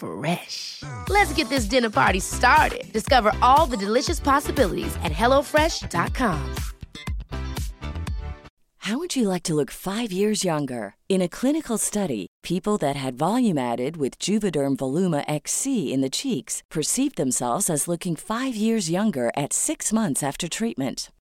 Fresh. Let's get this dinner party started. Discover all the delicious possibilities at hellofresh.com. How would you like to look five years younger? In a clinical study, people that had volume added with Juvederm Voluma XC in the cheeks perceived themselves as looking five years younger at six months after treatment.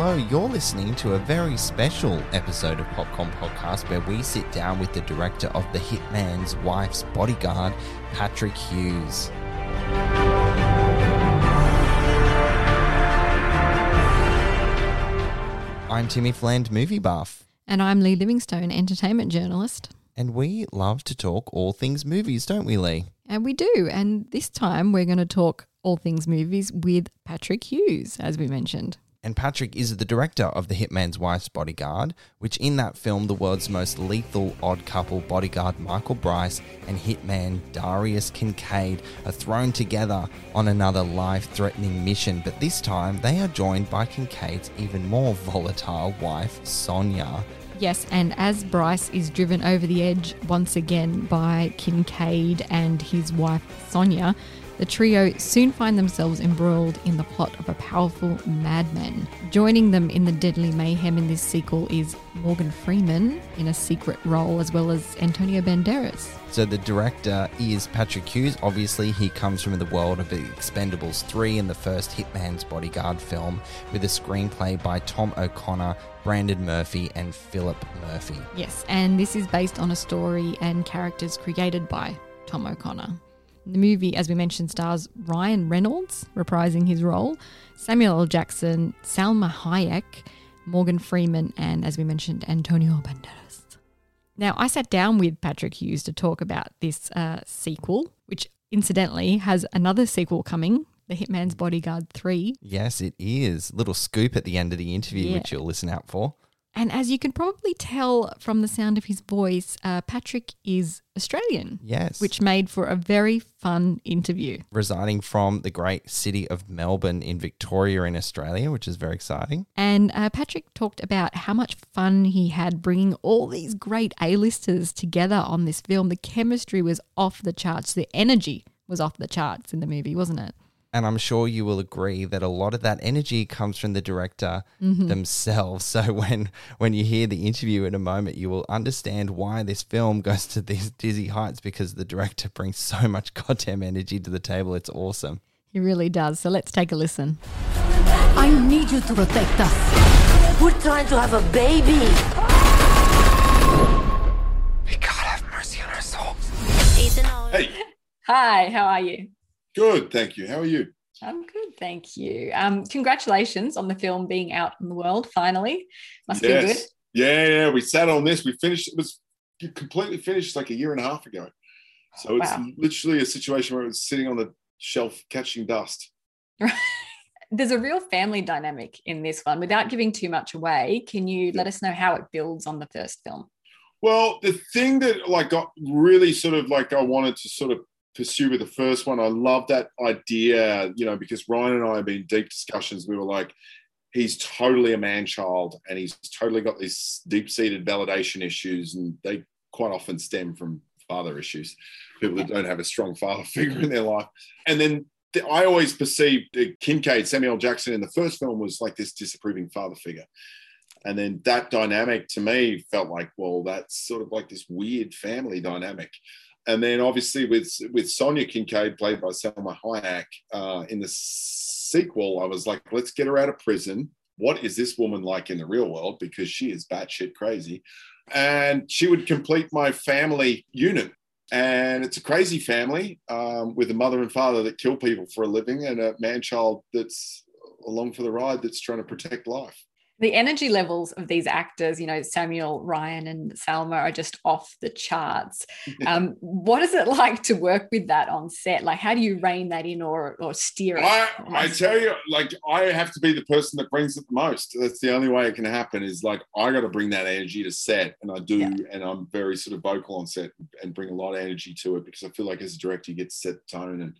Hello, you're listening to a very special episode of Popcorn Podcast where we sit down with the director of The Hitman's Wife's Bodyguard, Patrick Hughes. I'm Timmy Fland, movie buff, And I'm Lee Livingstone, entertainment journalist. and we love to talk all things movies, don't we, Lee? And we do. And this time we're going to talk all things movies with Patrick Hughes, as we mentioned. And Patrick is the director of The Hitman's Wife's Bodyguard, which in that film, the world's most lethal odd couple bodyguard Michael Bryce and hitman Darius Kincaid are thrown together on another life threatening mission. But this time, they are joined by Kincaid's even more volatile wife, Sonia. Yes, and as Bryce is driven over the edge once again by Kincaid and his wife Sonia, the trio soon find themselves embroiled in the plot of a powerful madman. Joining them in the deadly mayhem in this sequel is Morgan Freeman in a secret role, as well as Antonio Banderas. So the director is Patrick Hughes. Obviously, he comes from the world of Expendables 3 and the first Hitman's Bodyguard film, with a screenplay by Tom O'Connor, Brandon Murphy, and Philip Murphy. Yes, and this is based on a story and characters created by Tom O'Connor. The movie, as we mentioned, stars Ryan Reynolds reprising his role, Samuel L. Jackson, Salma Hayek, Morgan Freeman, and as we mentioned, Antonio Banderas. Now, I sat down with Patrick Hughes to talk about this uh, sequel, which incidentally has another sequel coming, The Hitman's Bodyguard 3. Yes, it is. Little scoop at the end of the interview, Yeah. which you'll listen out for. And as you can probably tell from the sound of his voice, uh, Patrick is Australian. Yes. Which made for a very fun interview. residing from the great city of Melbourne in Victoria in Australia, which is very exciting. And uh, Patrick talked about how much fun he had bringing all these great A-listers together on this film. The chemistry was off the charts. The energy was off the charts in the movie, wasn't it? And I'm sure you will agree that a lot of that energy comes from the director mm-hmm. themselves. So when when you hear the interview in a moment, you will understand why this film goes to these dizzy heights because the director brings so much goddamn energy to the table. It's awesome. He really does. So let's take a listen. I need you to protect us. We're trying to have a baby. God have mercy on our souls. Hey, Hi, how are you? Good, thank you. How are you? I'm good, thank you. Um, congratulations on the film being out in the world finally. Must feel good. Yeah, yeah. We sat on this. We finished. It was completely finished like a year and a half ago. So it's Wow. literally a situation where it was sitting on the shelf catching dust. There's a real family dynamic in this one. Without giving too much away, can you let us know how it builds on the first film? Well, the thing that like got really sort of like I wanted to sort of pursue with the first one, I love that idea, you know, because Ryan and I have been deep discussions. We were like, he's totally a man child and he's totally got these deep seated validation issues, and they quite often stem from father issues, people that don't have a strong father figure in their life. And then the, I always perceived Kincaid, Samuel Jackson in the first film was like this disapproving father figure. And then that dynamic to me felt like, well, that's sort of like this weird family dynamic. And then obviously with with Sonia Kincaid, played by Salma Hayek, uh, in the sequel, I was like, let's get her out of prison. What is this woman like in the real world? Because she is batshit crazy. And she would complete my family unit. And it's a crazy family um, with a mother and father that kill people for a living and a man child that's along for the ride that's trying to protect life. The energy levels of these actors, you know, Samuel, Ryan, and Salma are just off the charts. Um, what is it like to work with that on set? Like, how do you rein that in or, or steer it? I, I tell you, like, I have to be the person that brings it the most. That's the only way it can happen is like, I got to bring that energy to set. And I do. Yeah. And I'm very sort of vocal on set and bring a lot of energy to it because I feel like as a director, you get to set the tone and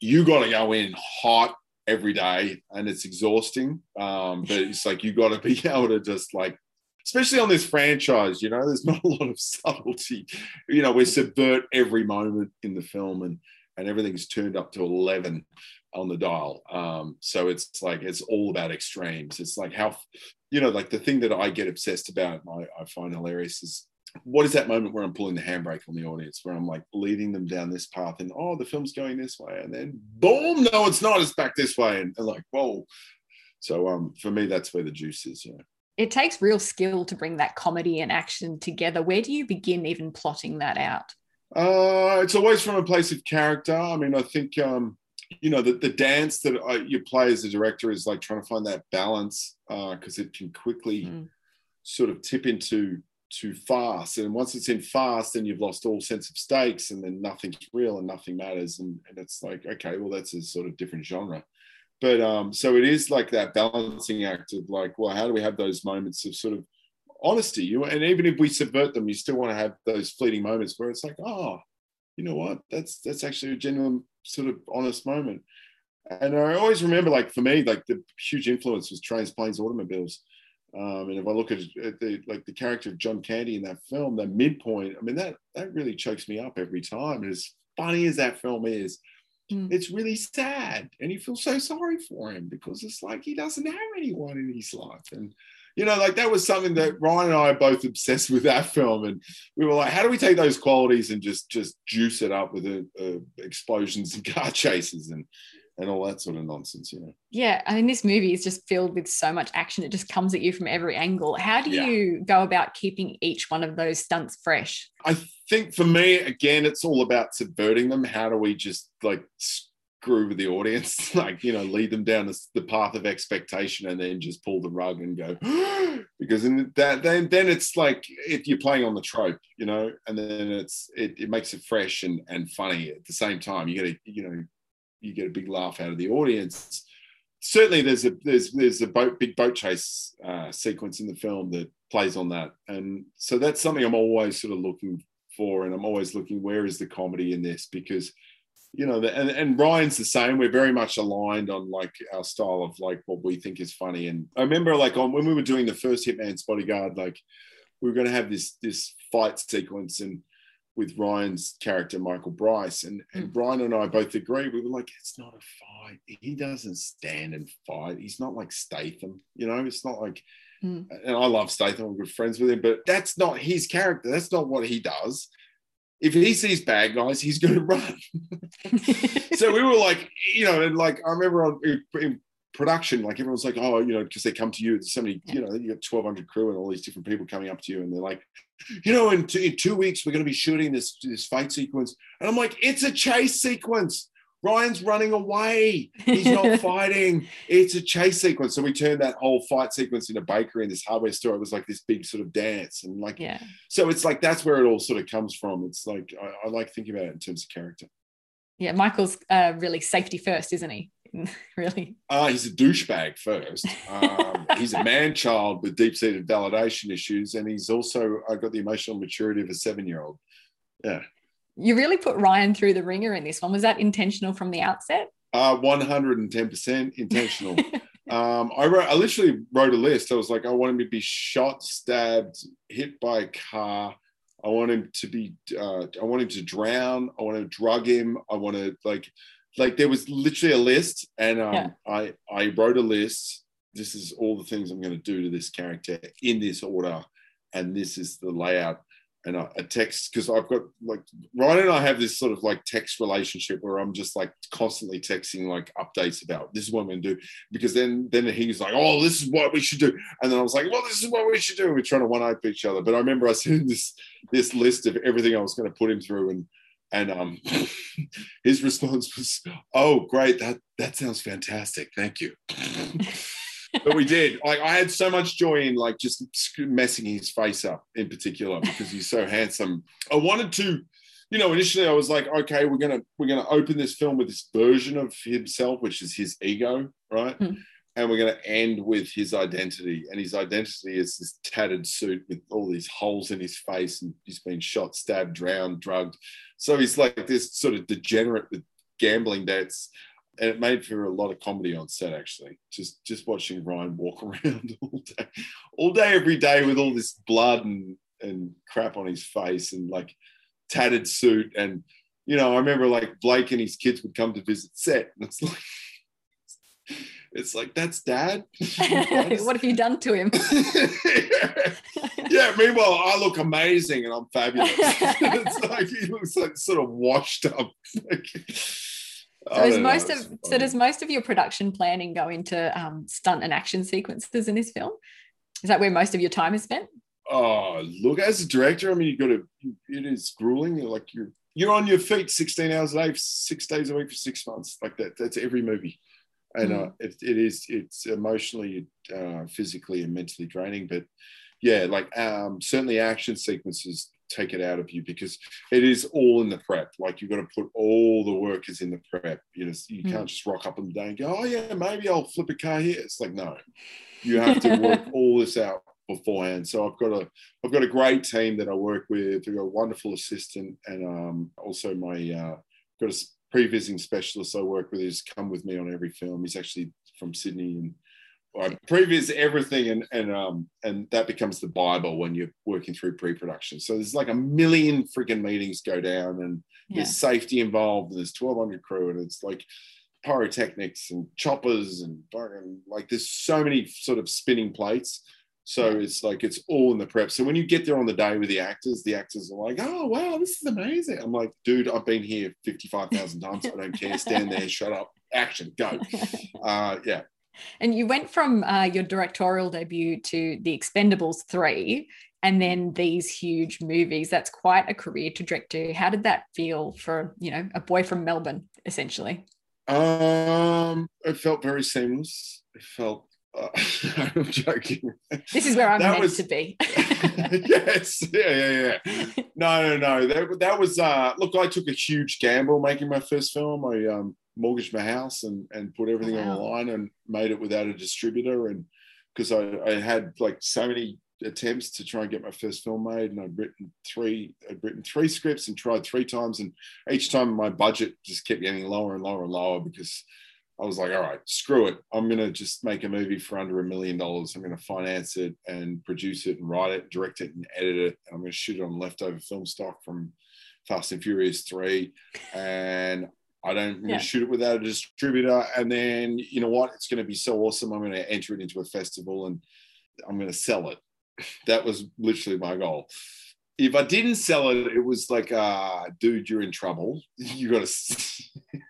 you got to go in hot every day and it's exhausting. Um, but it's like, you got to be able to just like, especially on this franchise, you know, there's not a lot of subtlety. You know, we subvert every moment in the film and, and everything's turned up to 11 on the dial. Um, so it's like it's all about extremes. It's like how, you know, like the thing that I get obsessed about, and I, I find hilarious is what is that moment where I'm pulling the handbrake on the audience, where I'm like leading them down this path, and oh, the film's going this way, and then boom, no, it's not. It's back this way, and, like whoa. So um, for me, that's where the juice is. Yeah. It takes real skill to bring that comedy and action together. Where do you begin even plotting that out? Uh, it's always from a place of character. I mean, I think um, you know the, the dance that I, you play as a director is like trying to find that balance because it can quickly Mm. sort of tip into too fast, and once it's in fast, then you've lost all sense of stakes, and then nothing's real and nothing matters, and, and it's like okay, well that's a sort of different genre. But um, so it is like that balancing act of like, well, how do we have those moments of sort of honesty? You and even if we subvert them, you still want to have those fleeting moments where it's like, oh, you know what? That's that's actually a genuine sort of honest moment. And I always remember, like for me, like the huge influence was trains, planes, automobiles. Um, and if I look at, at the like the character of John Candy in that film, that midpoint, I mean that that really chokes me up every time. And as funny as that film is, Mm. it's really sad, and you feel so sorry for him because it's like he doesn't have anyone in his life, and you know, like that was something that Ryan and I are both obsessed with that film, and we were like, how do we take those qualities and just just juice it up with uh, uh, explosions and car chases and and all that sort of nonsense, you know? Yeah, I mean, this movie is just filled with so much action. It just comes at you from every angle. How do Yeah. you go about keeping each one of those stunts fresh? I think for me, again, it's all about subverting them. How do we just like screw with the audience, like you know, lead them down the path of expectation, and then just pull the rug and go because in that then then it's like if you're playing on the trope, you know, and then it's it, it makes it fresh and and funny at the same time. You got to, you know you get a big laugh out of the audience. Certainly, there's a there's there's a boat big boat chase uh, sequence in the film that plays on that, and so that's something I'm always sort of looking for, and I'm always looking where is the comedy in this because you know the, and, and Ryan's the same. We're very much aligned on like our style of like what we think is funny. And I remember like on when we were doing the first Hitman's Bodyguard, like we were going to have this this fight sequence and with Ryan's character Michael Bryce, and, and Brian and I both agree. We were like, it's not a fight. He doesn't stand and fight. He's not like Statham, you know. It's not like, Mm. and I love Statham. I'm good friends with him, but that's not his character. That's not what he does. If he sees bad guys, he's going to run. so we were like, you know, and like I remember on in, in production, like everyone's like, oh, you know, because they come to you. There's so many, you know, you got 1,200 crew and all these different people coming up to you, and they're like, you know, in two, in two weeks we're going to be shooting this this fight sequence, and I'm like, it's a chase sequence. Ryan's running away. He's not fighting. It's a chase sequence. So we turned that whole fight sequence in a bakery in this hardware store. It was like this big sort of dance. And like, Yeah. so it's like that's where it all sort of comes from. It's like, I, I like thinking about it in terms of character. Yeah. Michael's uh, really safety first, isn't he? really. Uh, he's a douchebag first. Um, he's a man child with deep seated validation issues. And he's also uh, got the emotional maturity of a seven year old. Yeah. You really put Ryan through the ringer in this one. Was that intentional from the outset? Uh, 110% intentional. um, I wrote, I literally wrote a list. I was like, I want him to be shot, stabbed, hit by a car. I want him to be, uh, I want him to drown. I want to drug him. I want to like, like there was literally a list, and um, Yeah. I I wrote a list. This is all the things I'm going to do to this character in this order, and this is the layout. And I, a text because I've got like Ryan and I have this sort of like text relationship where I'm just like constantly texting like updates about this is what I'm going to do because then then he's like oh this is what we should do and then I was like well this is what we should do and we're trying to one up each other but I remember I sent this this list of everything I was going to put him through and and um his response was oh great that that sounds fantastic thank you. But we did. Like I had so much joy in like just messing his face up in particular because he's so handsome. I wanted to you know initially I was like okay we're gonna we're gonna open this film with this version of himself which is his ego right? Hmm. And we're going to end with his identity. And his identity is this tattered suit with all these holes in his face and he's been shot stabbed drowned drugged. So he's like this sort of degenerate with gambling debts. And it made for a lot of comedy on set actually. Just just watching ryan walk around all day all day every day with all this blood and and crap on his face and like tattered suit. And you know i remember like blake and his kids would come to visit set. And it's like it's like that's dad what have you done to him? yeah meanwhile i look amazing and i'm fabulous it's like he looks like sort of washed up So, is most of so does most of your production planning go into um, stunt and action sequences in this film? Is that where most of your time is spent? oh look as a director i mean you've got to it is grueling You're like you're you're on your feet 16 hours a day six days a week for six months like that that's every movie and uh, it, it is it's emotionally uh, physically and mentally draining but yeah like um certainly action sequences take it out of you because it is all in the prep. Like you've got to put all the work is in the prep. You know you Mm. can't just rock up on the day and go oh yeah maybe i'll flip a car here. It's like no. You have to work all this out beforehand. So i've got a i've got a great team that i work with. I've got a wonderful assistant and um also my uh got a pre-visiting specialist i work with who's come with me on every film. He's actually from sydney and I previs everything and and um and that becomes the bible when you're working through pre-production. So there's like a million freaking meetings go down and Yeah. there's safety involved and there's 1200 crew and it's like pyrotechnics and choppers and like there's so many sort of spinning plates so it's like it's all in the prep so when you get there on the day with the actors the actors are like oh wow this is amazing i'm like dude i've been here 55000 times i don't care stand there shut up action go uh yeah And you went from uh, your directorial debut to The Expendables 3 and then these huge movies. That's quite a career trajectory. How did that feel for, you know, a boy from Melbourne, essentially? Um, it felt very seamless. It felt. Uh, I'm joking. This is where I'm That meant was- to be. yes, yeah, yeah, yeah. No, no, no. That, that was. Uh, look, I took a huge gamble making my first film. I um, mortgaged my house and and put everything on the line and made it without a distributor and because I, I had like so many attempts to try and get my first film made and I'd written three I'd written three scripts and tried three times and each time my budget just kept getting lower and lower and lower because I was like, all right, screw it. I'm gonna just make a movie for under a million dollars. I'm gonna finance it and produce it and write it, direct it and edit it. And I'm gonna shoot it on leftover film stock from Fast and Furious 3. And I don't Yeah. shoot it without a distributor. And then you know what? It's gonna be so awesome. I'm gonna enter it into a festival and I'm gonna sell it. That was literally my goal. If I didn't sell it, it was like, uh, dude, you're in trouble. You got to,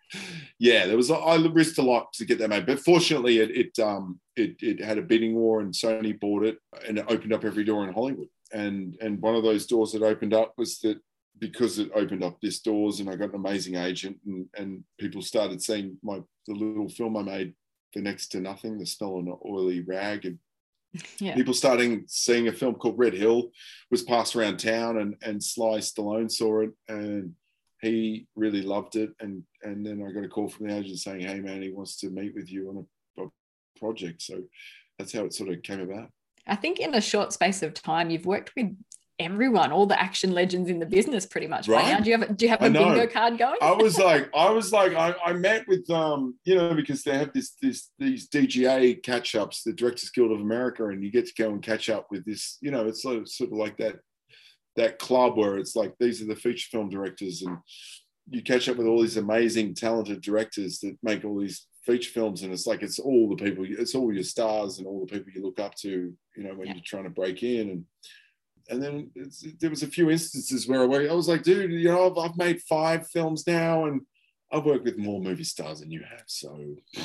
yeah. There was I risked a lot to get that made, but fortunately, it it um it it had a bidding war, and Sony bought it, and it opened up every door in Hollywood. And and one of those doors that opened up was that because it opened up this doors and I got an amazing agent and, and people started seeing my the little film I made for next to nothing, the smell of an oily rag and Yeah. people starting seeing a film called Red Hill was passed around town and and Sly Stallone saw it and he really loved it and and then I got a call from the agent saying hey man he wants to meet with you on a, a project so that's how it sort of came about I think in a short space of time, you've worked with everyone, all the action legends in the business, pretty much. Right? Right. now. Do you have a, do you have a bingo card going? I was like, I was like, I, I met with um, you know, because they have this this these DGA catch ups, the Directors Guild of America, and you get to go and catch up with this, you know, it's sort of, sort of like that that club where it's like these are the feature film directors, and you catch up with all these amazing, talented directors that make all these feature films, and it's like it's all the people, it's all your stars and all the people you look up to, you know, when Yeah. you're trying to break in and and then it's, there was a few instances where I, I was like, dude, you know, I've, I've made five films now, and I've worked with more movie stars than you have. So,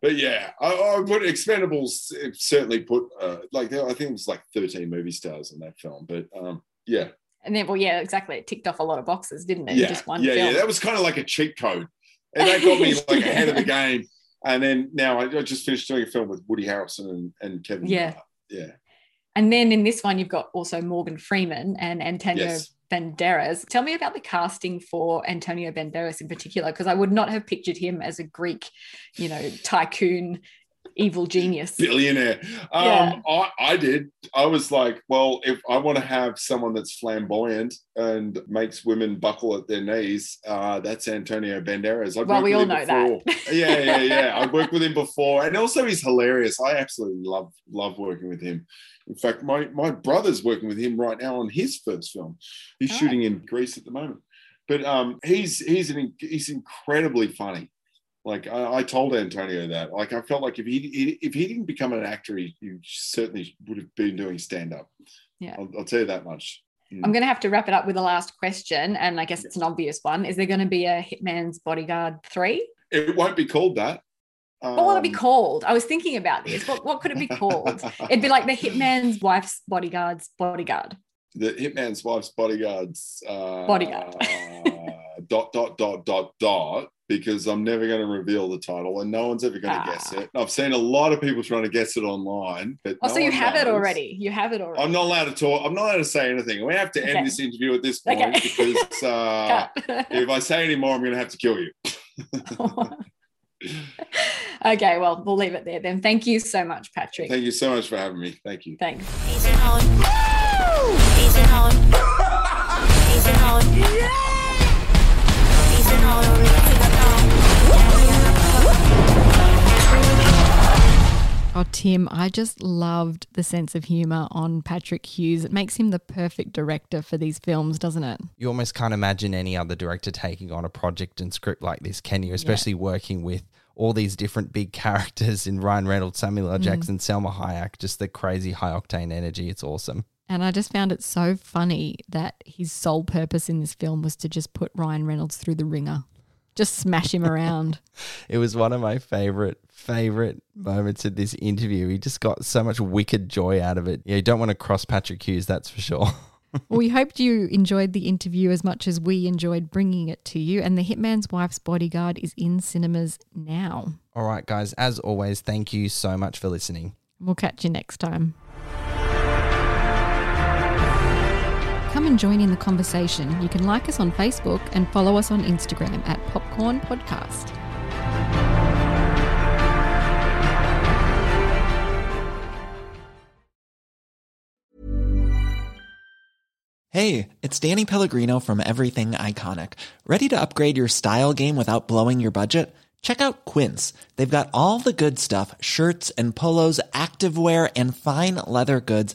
but yeah, I, I put Expendables certainly put uh, like I think it was like thirteen movie stars in that film. But um, yeah, and then, well, yeah, exactly. It ticked off a lot of boxes, didn't it? in yeah, Just one yeah, film. yeah. That was kind of like a cheat code, and that got me like ahead of the game. And then now I, I just finished doing a film with Woody Harrelson and, and Kevin. Yeah. Hart. yeah. And then in this one, you've got also Morgan Freeman and Antonio Yes. Banderas. Tell me about the casting for Antonio Banderas in particular, because I would not have pictured him as a Greek, you know, tycoon, evil genius. billionaire. Um, Yeah. I, I did. I was like, well, if I want to have someone that's flamboyant and makes women buckle at their knees, uh, that's Antonio Banderas. I'd Well, we all know that. yeah, yeah, yeah. I've worked with him before, and also he's hilarious. I absolutely love love working with him. In fact, my my brother's working with him right now on his first film. He's Oh. shooting in Greece at the moment, but um, he's he's an he's incredibly funny. Like I, I told Antonio that. Like I felt like if he, if he didn't become an actor, he, he certainly would have been doing stand up. Yeah. I'll, I'll tell you that much. Mm. I'm going to have to wrap it up with the last question. And I guess it's an obvious one. Is there going to be a Hitman's Bodyguard 3? It won't be called that. What will it be Um, called? I was thinking about this. What, what could it be called? It'd be like the Hitman's wife's bodyguard's bodyguard. the Hitman's Wife's Bodyguards. Uh, Bodyguard. dot dot dot dot dot. Because I'm never going to reveal the title, and no one's ever going to guess Ah. it. I've seen a lot of people trying to guess it online, but Oh, no so you one have it already. You have it already. I'm not allowed to talk. I'm not allowed to say anything. We have to end Okay. this interview at this point Okay. because uh, if I say any more, I'm going to have to kill you. okay, well, we'll leave it there then. Thank you so much, Patrick. Thank you so much for having me. Thank you. Thanks. Oh, Tim, I just loved the sense of humor on Patrick Hughes. It makes him the perfect director for these films, doesn't it? You almost can't imagine any other director taking on a project and script like this, can you? Especially working with all these different big characters in Ryan Reynolds, Samuel L. Mm-hmm. Jackson, Salma Hayek, just the crazy high octane energy. It's awesome. And I just found it so funny that his sole purpose in this film was to just put Ryan Reynolds through the ringer, just smash him around. It was one of my favorite, favorite moments of this interview. He just got so much wicked joy out of it. Yeah, you don't want to cross Patrick Hughes, that's for sure. Well, we hoped you enjoyed the interview as much as we enjoyed bringing it to you. And The Hitman's Wife's Bodyguard is in cinemas now. All right, guys, as always, thank you so much for listening. We'll catch you next time. And join in the conversation. You can like us on Facebook and follow us on Instagram at Popcorn Podcast. Hey, it's Danny Pellegrino from Everything Iconic. Ready to upgrade your style game without blowing your budget? Check out Quince. They've got all the good stuff shirts and polos, activewear, and fine leather goods,